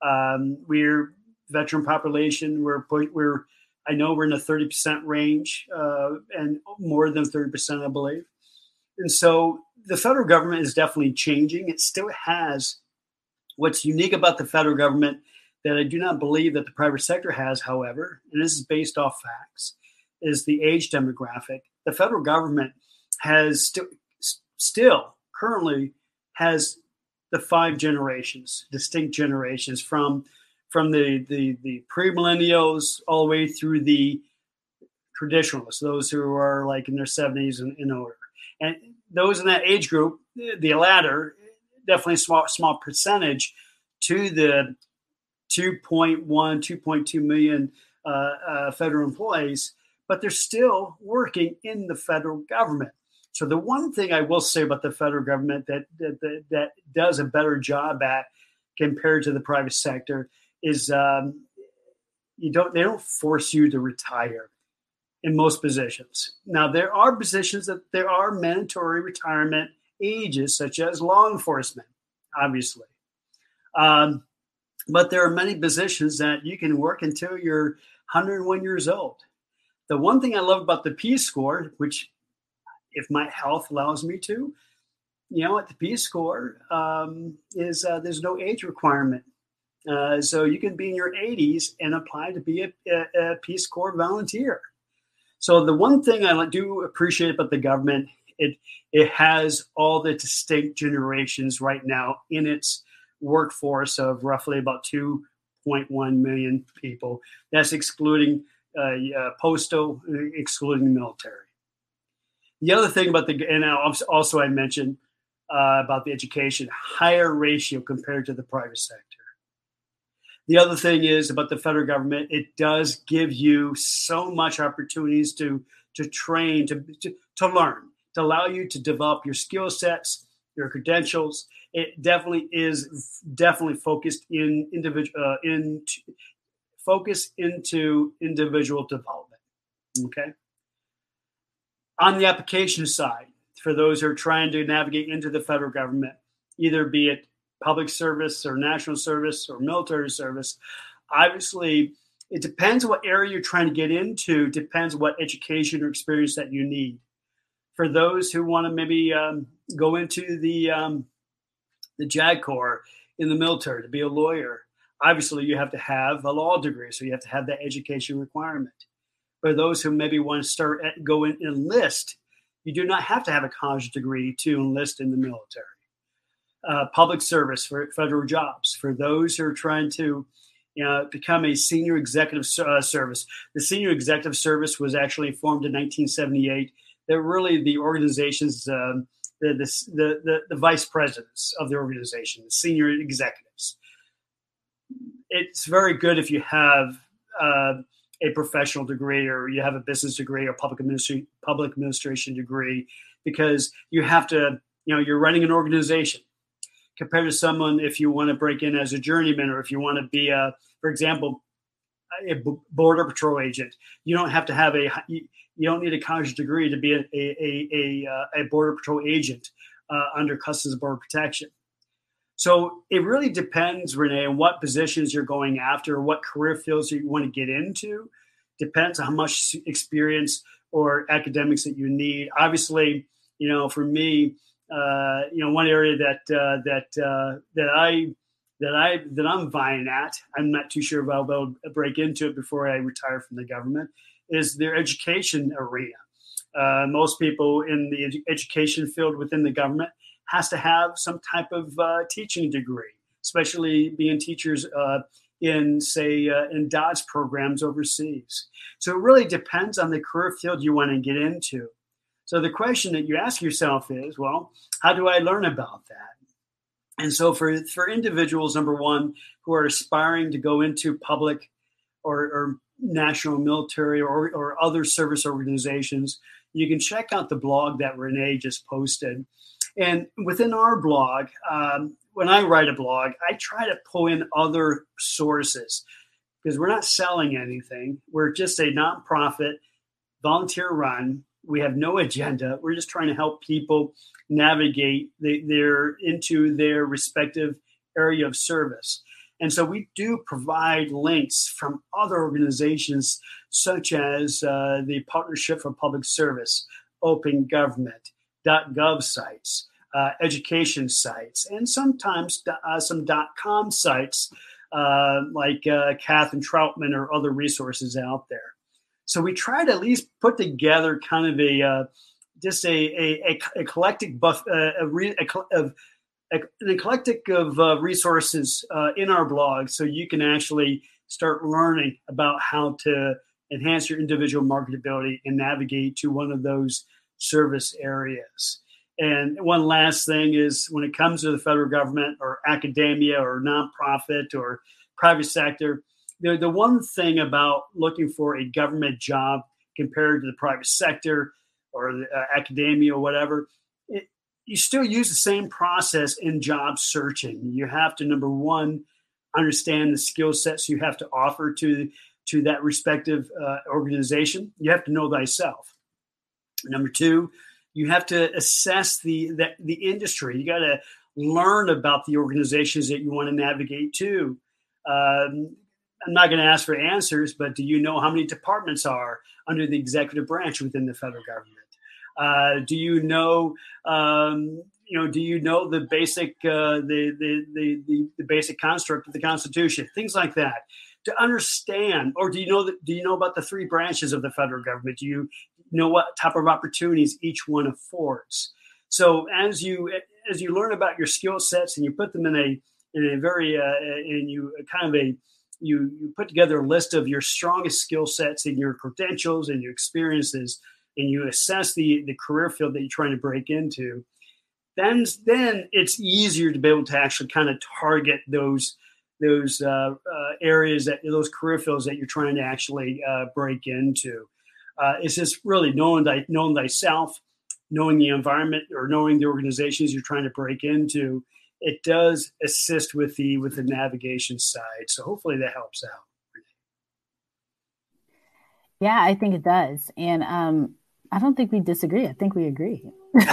Um, we're veteran population. We're we're I know we're in the 30% range uh, and more than 30%, I believe. And so the federal government is definitely changing. It still has what's unique about the federal government that I do not believe that the private sector has, however, and this is based off facts, is the age demographic. The federal government has st- still currently has the five generations, distinct generations from from the the, the pre-millennials all the way through the traditionalists, those who are like in their 70s and, older. And those in that age group, the latter, definitely small, small percentage to the 2.1, 2.2 million uh, uh, federal employees, but they're still working in the federal government. So the one thing I will say about the federal government that that, that, that does a better job at compared to the private sector is um, you don't they don't force you to retire in most positions. Now there are positions that there are mandatory retirement ages, such as law enforcement, obviously. Um, but there are many positions that you can work until you're 101 years old. The one thing I love about the Peace Corps, which if my health allows me to, you know, at the Peace Corps um, is uh, there's no age requirement. Uh, so you can be in your 80s and apply to be a, a, a, Peace Corps volunteer. So the one thing I do appreciate about the government, it it has all the distinct generations right now in its workforce of roughly about 2.1 million people. That's excluding uh, postal, excluding military. The other thing about the, and also I mentioned uh, about the education, higher ratio compared to the private sector. The other thing is about the federal government, it does give you so much opportunities to to train, to, to, to learn, to allow you to develop your skill sets, your credentials. It definitely is definitely focused in individual uh, in focus into individual development. Okay. On the application side, for those who are trying to navigate into the federal government, either be it public service or national service or military service, obviously it depends what area you're trying to get into, depends what education or experience that you need. For those who want to maybe um, go into the um, the JAG Corps in the military to be a lawyer, obviously you have to have a law degree, so you have to have that education requirement. For those who maybe want to start at, go in enlist, you do not have to have a college degree to enlist in the military. Uh, public service for federal jobs for those who are trying to you know, become a senior executive uh, service. The senior executive service was actually formed in 1978. They're really the organization's um, the, the, the, the vice presidents of the organization, the senior executives it's very good if you have uh, a professional degree or you have a business degree or public administration public administration degree because you have to you know you're running an organization. Compared to someone if you want to break in as a journeyman or if you want to be a for example a border patrol agent you don't have to have a you don't need a college degree to be a a a, a, uh, border patrol agent uh, under customs and border protection so it really depends, Renee, on what positions you're going after, what career fields you want to get into. Depends on how much experience or academics that you need. Obviously, you know, for me, uh, you know, one area that uh, that uh, that I that I that I'm vying at, I'm not too sure if I'll be able to break into it before I retire from the government, is their education arena. Uh, most people in the ed- education field within the government has to have some type of uh, teaching degree, especially being teachers uh, in, say, uh, in DoDDS programs overseas. So it really depends on the career field you want to get into. So the question that you ask yourself is, well, how do I learn about that? And so for, for individuals, number one, who are aspiring to go into public or, or national military or, or other service organizations, you can check out the blog that Renee just posted. And within our blog, um, when I write a blog, I try to pull in other sources because we're not selling anything. We're just a nonprofit, volunteer run. We have no agenda. We're just trying to help people navigate the, their into their respective area of service. And so we do provide links from other organizations such as uh, the Partnership for Public Service, Open Government, .gov sites, uh, education sites, and sometimes uh, some .com sites uh, like uh, Kathryn Troutman or other resources out there. So we try to at least put together kind of a uh, just a a, a, eclectic buff uh, a, re, a, of an eclectic of resources in our blog, so you can actually start learning about how to enhance your individual marketability and navigate to one of those service areas. And one last thing is when it comes to the federal government or academia or nonprofit or private sector, the, the one thing about looking for a government job compared to the private sector or the, uh, academia or whatever, it, you still use the same process in job searching. You have to, number one, understand the skill sets you have to offer to, to that respective uh, organization. You have to know thyself. Number two, you have to assess the the, the industry. You got to learn about the organizations that you want to navigate to. Um, I'm not going to ask for answers, but do you know how many departments are under the executive branch within the federal government? Uh, do you know um, you know do you know the basic uh, the, the, the the basic construct of the Constitution? Things like that to understand, or do you know that? Do you know about the three branches of the federal government? Do you know what type of opportunities each one affords? So as you as you learn about your skill sets and you put them in a in a very uh, in you kind of a you you put together a list of your strongest skill sets and your credentials and your experiences, and you assess the the career field that you're trying to break into. Then then it's easier to be able to actually kind of target those those uh, uh, areas that those career fields that you're trying to actually uh, break into. Uh, it's just really knowing thy, knowing thyself, knowing the environment, or knowing the organizations you're trying to break into. It does assist with the with the navigation side. So hopefully that helps out. Yeah, I think it does, and um, I don't think we disagree. I think we agree. <laughs> <laughs>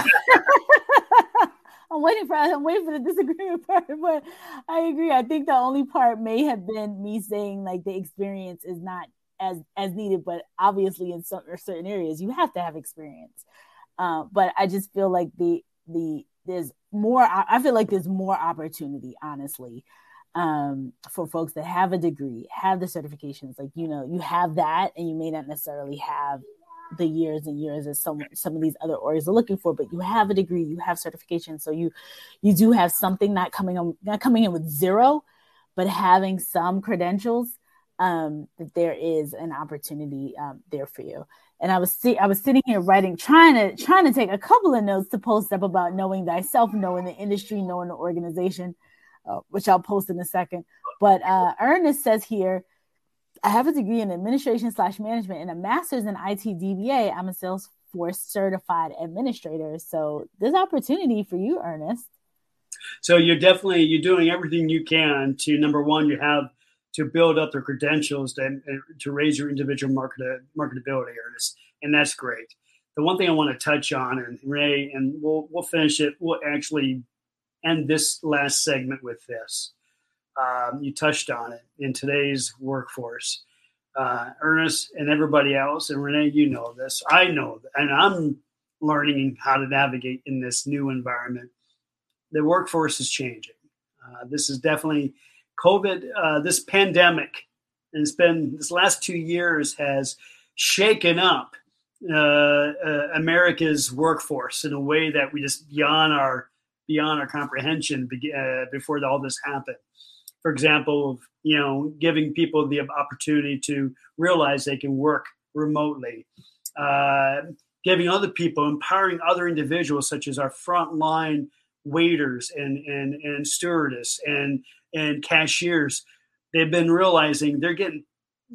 I'm waiting for I'm waiting for the disagreement <laughs> part, but I agree. I think the only part may have been me saying like the experience is not as as needed, but obviously in some certain areas you have to have experience. Uh, but I just feel like the the there's more. I feel like there's more opportunity, honestly, um, for folks that have a degree, have the certifications. Like you know, you have that, and you may not necessarily have the years and years as some some of these other orgs are looking for but you have a degree you have certification so you you do have something not coming on not coming in with zero but having some credentials um that there is an opportunity um, there for you and i was see i was sitting here writing trying to trying to take a couple of notes to post up about knowing thyself knowing the industry knowing the organization uh, which i'll post in a second but uh ernest says here I have a degree in administration slash management and a master's in IT DBA. I'm a Salesforce certified administrator. So there's opportunity for you, Ernest. So you're definitely you're doing everything you can to number one, you have to build up their credentials to, to raise your individual market marketability, Ernest, and that's great. The one thing I want to touch on, and Ray, and we'll we'll finish it. We'll actually end this last segment with this um, you touched on it in today's workforce. Uh, Ernest and everybody else, and Renee, you know this. I know, and I'm learning how to navigate in this new environment. The workforce is changing. Uh, this is definitely COVID. Uh, this pandemic, and it's been this last two years has shaken up uh, uh, America's workforce in a way that we just beyond our beyond our comprehension uh, before all this happened for example, you know giving people the opportunity to realize they can work remotely, uh, giving other people, empowering other individuals such as our frontline waiters and and and stewardess and and cashiers. They've been realizing they're getting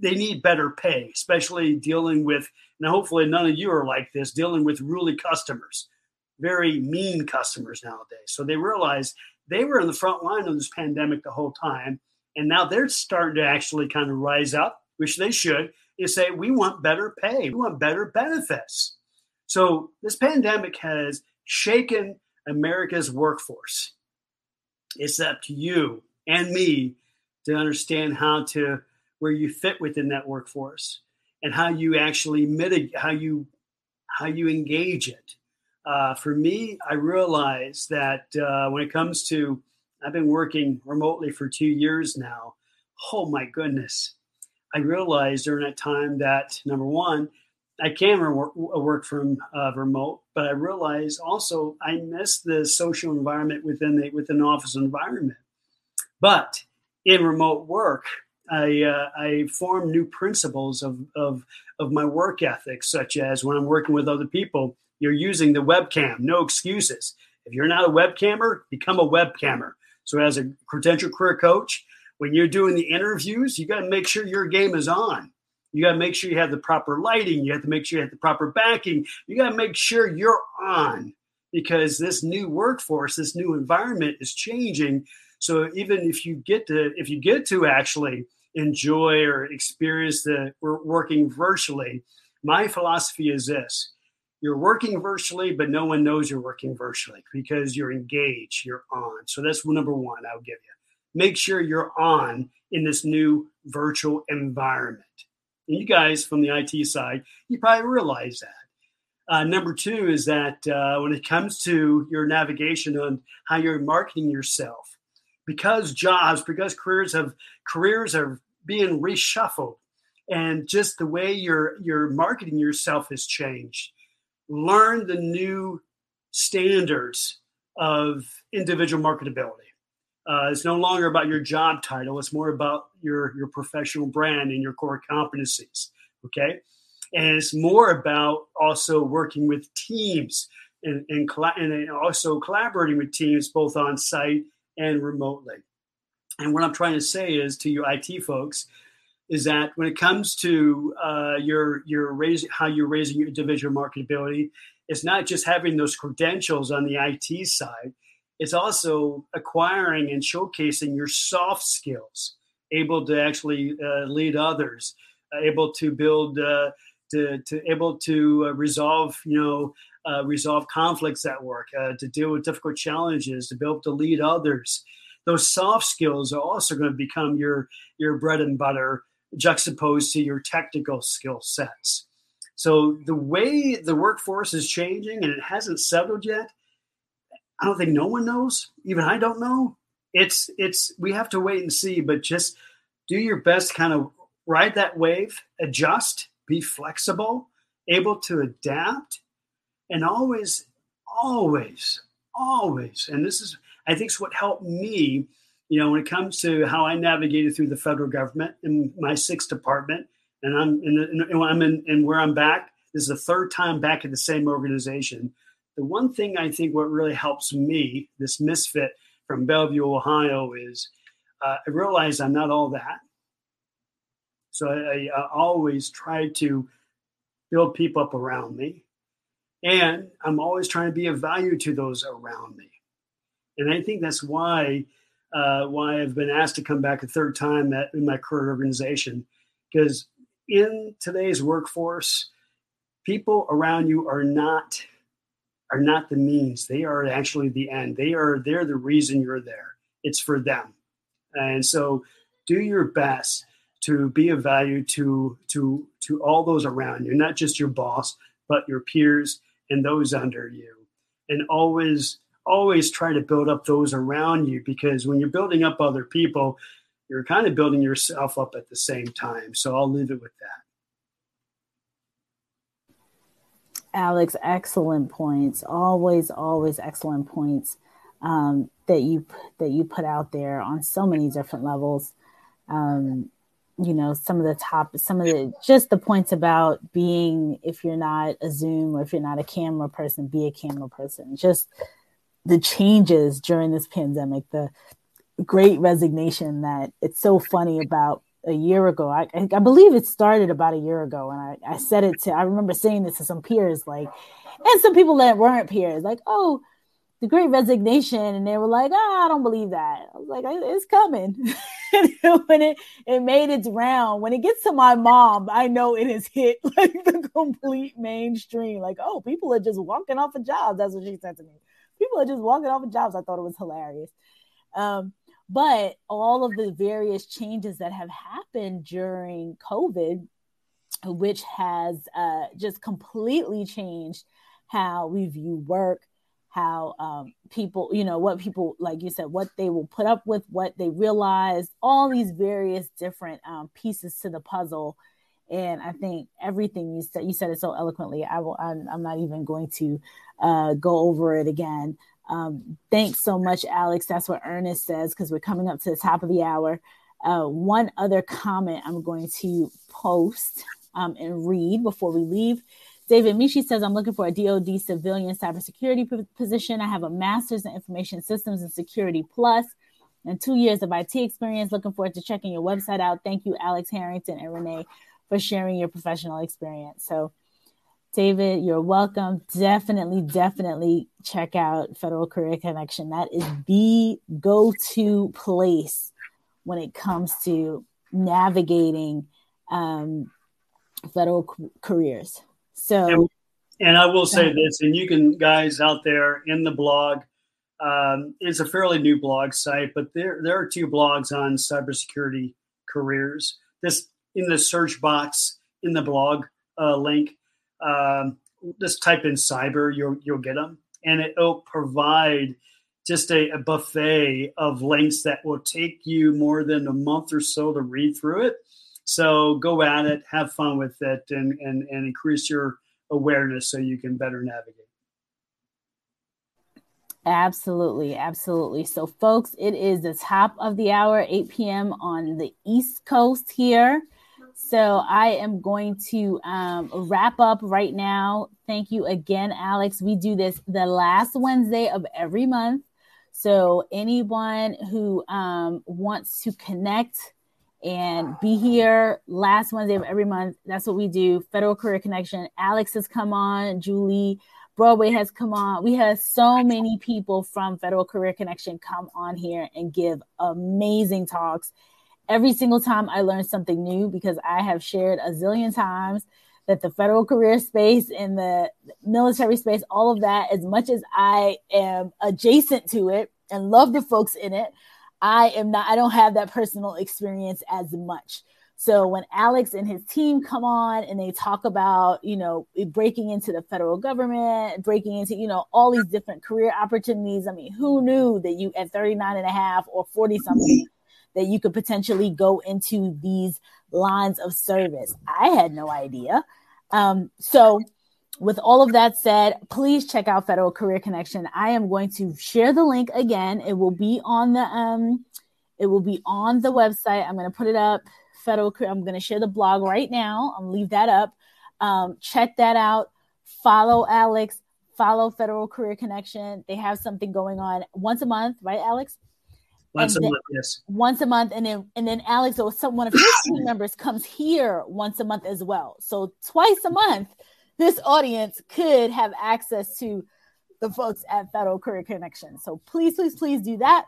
they need better pay, especially dealing with. And hopefully, none of you are like this, dealing with really customers, very mean customers nowadays. So they realize they were in the front line of this pandemic the whole time. And now they're starting to actually kind of rise up, which they should, and say, we want better pay, we want better benefits. So this pandemic has shaken America's workforce. It's up to you and me to understand how to where you fit within that workforce and how you actually mitigate how you how you engage it uh, for me, I realize that uh, when it comes to, I've been working remotely for two years now. Oh my goodness. I realized during that time that number one, I can work, work from uh, remote, but I realized also I miss the social environment within the within office environment. But in remote work, I uh, I form new principles of, of of my work ethics, such as when I'm working with other people, you're using the webcam. No excuses. If you're not a webcammer, become a webcammer. So, as a credential career coach, when you're doing the interviews, you got to make sure your game is on. You got to make sure you have the proper lighting. You have to make sure you have the proper backing. You got to make sure you're on because this new workforce, this new environment is changing. So even if you get to if you get to actually enjoy or experience the we're working virtually, my philosophy is this: you're working virtually, but no one knows you're working virtually because you're engaged, you're on. So that's number one I'll give you. Make sure you're on in this new virtual environment. And you guys from the IT side, you probably realize that. Uh, number two is that uh, when it comes to your navigation on how you're marketing yourself, because jobs, because careers have careers are being reshuffled, and just the way you're you're marketing yourself has changed learn the new standards of individual marketability. Uh, it's no longer about your job title. It's more about your your professional brand and your core competencies. Okay, and it's more about also working with teams and and, and also collaborating with teams both on site and remotely. And what I'm trying to say is to you IT folks is that when it comes to uh, your your raising how you're raising your individual marketability, it's not just having those credentials on the IT side. It's also acquiring and showcasing your soft skills, able to actually uh, lead others, uh, able to build, uh, to, to able to uh, resolve, you know, uh, resolve conflicts at work, to deal with difficult challenges, to be able to lead others. Those soft skills are also going to become your your bread and butter juxtaposed to your technical skill sets. So the way the workforce is changing and it hasn't settled yet, I don't think no one knows. Even I don't know. It's it's we have to wait and see, but just do your best kind of ride that wave, adjust, be flexible, able to adapt, and always, always, always, and this is I think is what helped me you know, when it comes to how I navigated through the federal government in my sixth department, and I'm in, in, I'm in, and where I'm back, this is the third time back at the same organization. The one thing I think what really helps me, this misfit from Bellevue, Ohio, is uh, I realize I'm not all that. So I, I always try to build people up around me. And I'm always trying to be of value to those around me. And I think that's why uh, why I've been asked to come back a third time at, in my current organization. Because in today's workforce, people around you are not are not the means. They are actually the end. They are they're the reason you're there. It's for them. And so do your best to be of value to to to all those around you, not just your boss, but your peers and those under you. And always always try to build up those around you because when you're building up other people, you're kind of building yourself up at the same time. So I'll leave it with that. Alex, excellent points. Always, always excellent points um, that you that you put out there on so many different levels. Um, you know, some of the top, some of the just the points about being if you're not a Zoom or if you're not a camera person, be a camera person. Just the changes during this pandemic, the great resignation that it's so funny about a year ago. I, I believe it started about a year ago. And I, I said it to, I remember saying this to some peers, like, and some people that weren't peers, like, oh, the great resignation. And they were like, oh, I don't believe that. I was like, it's coming. <laughs> <laughs> when it, it made its round, when it gets to my mom, I know it has hit <laughs> like the complete mainstream. Like, oh, people are just walking off of jobs. That's what she said to me people are just walking off of jobs. I thought it was hilarious. Um, but all of the various changes that have happened during COVID, which has uh, just completely changed how we view work, how um, people, you know, what people, like you said, what they will put up with, what they realize, all these various different um, pieces to the puzzle. And I think everything you said, you said it so eloquently. I will, I'm, I'm not even going to uh, go over it again. Um, thanks so much, Alex. That's what Ernest says because we're coming up to the top of the hour. Uh, one other comment I'm going to post um, and read before we leave. David Mishi says, I'm looking for a DoD civilian cybersecurity p- position. I have a master's in information systems and security plus and two years of IT experience. Looking forward to checking your website out. Thank you, Alex Harrington and Renee, for sharing your professional experience. So David, you're welcome. Definitely, definitely check out Federal Career Connection. That is the go to place when it comes to navigating um, federal c- careers. So, and, and, I will say this, and you can, guys out there in the blog, um, it's a fairly new blog site, but there, there are two blogs on cybersecurity careers. This in the search box in the blog uh, link um, just type in cyber, you'll you'll get them, and it'll provide just a, a, buffet of links that will take you more than a month or so to read through it. So go at it, have fun with it, and and, and increase your awareness so you can better navigate. Absolutely, absolutely. So, folks, it is the top of the hour, 8 p.m. on the East Coast here. So, I am going to um, wrap up right now. Thank you again, Alex. We do this the last Wednesday of every month. So, anyone who um, wants to connect and be here last Wednesday of every month, that's what we do. Federal Career Connection. Alex has come on, Julie Broadway has come on. We have so many people from Federal Career Connection come on here and give amazing talks. Every single time I learn something new because I have shared a zillion times that the federal career space and the military space, all of that, as much as I am adjacent to it and love the folks in it, I am not, I don't have that personal experience as much. So when Alex and his team come on and they talk about, you know, breaking into the federal government, breaking into, you know, all these different career opportunities. I mean, who knew that you at 39 and a half or 40 something that you could potentially go into these lines of service? I had no idea. Um, so with all of that said, please check out Federal Career Connection. I am going to share the link again. It will be on the um it will be on the website. I'm going to put it up federal career. I'm going to share the blog right now. I'm leave that up. Um, check that out. Follow Alex. Follow Federal Career Connection. They have something going on once a month, right, Alex? Once and a month, yes. Once a month, and then and then Alex or some one of his team members comes here once a month as well. So twice a month, this audience could have access to the folks at Federal Career Connection. So please, please, please do that.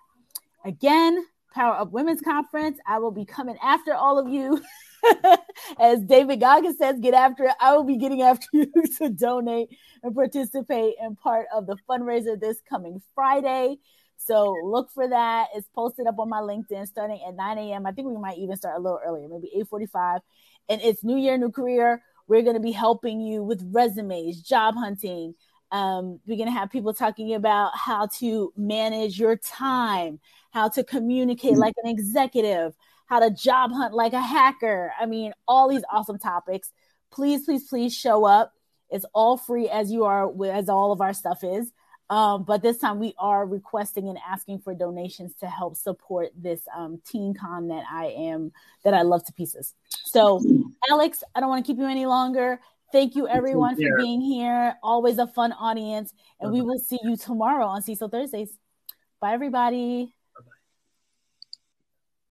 Again, Power Up Women's Conference. I will be coming after all of you. <laughs> As David Goggins says, get after it. I will be getting after <laughs> you to donate and participate in part of the fundraiser this coming Friday. So look for that. It's posted up on my LinkedIn starting at 9 a.m. I think we might even start a little earlier, maybe 8:45. And it's New Year, New Career. We're going to be helping you with resumes, job hunting. Um, we're going to have people talking about how to manage your time, how to communicate like an executive, how to job hunt like a hacker. I mean, all these awesome topics. Please, please, please show up. It's all free as you are, as all of our stuff is. Um, but this time we are requesting and asking for donations to help support this um, teen con that I am that I love to pieces. So, Alex, I don't want to keep you any longer. Thank you, everyone, for being here. Always a fun audience, and we will see you tomorrow on CISO Thursdays. Bye, everybody.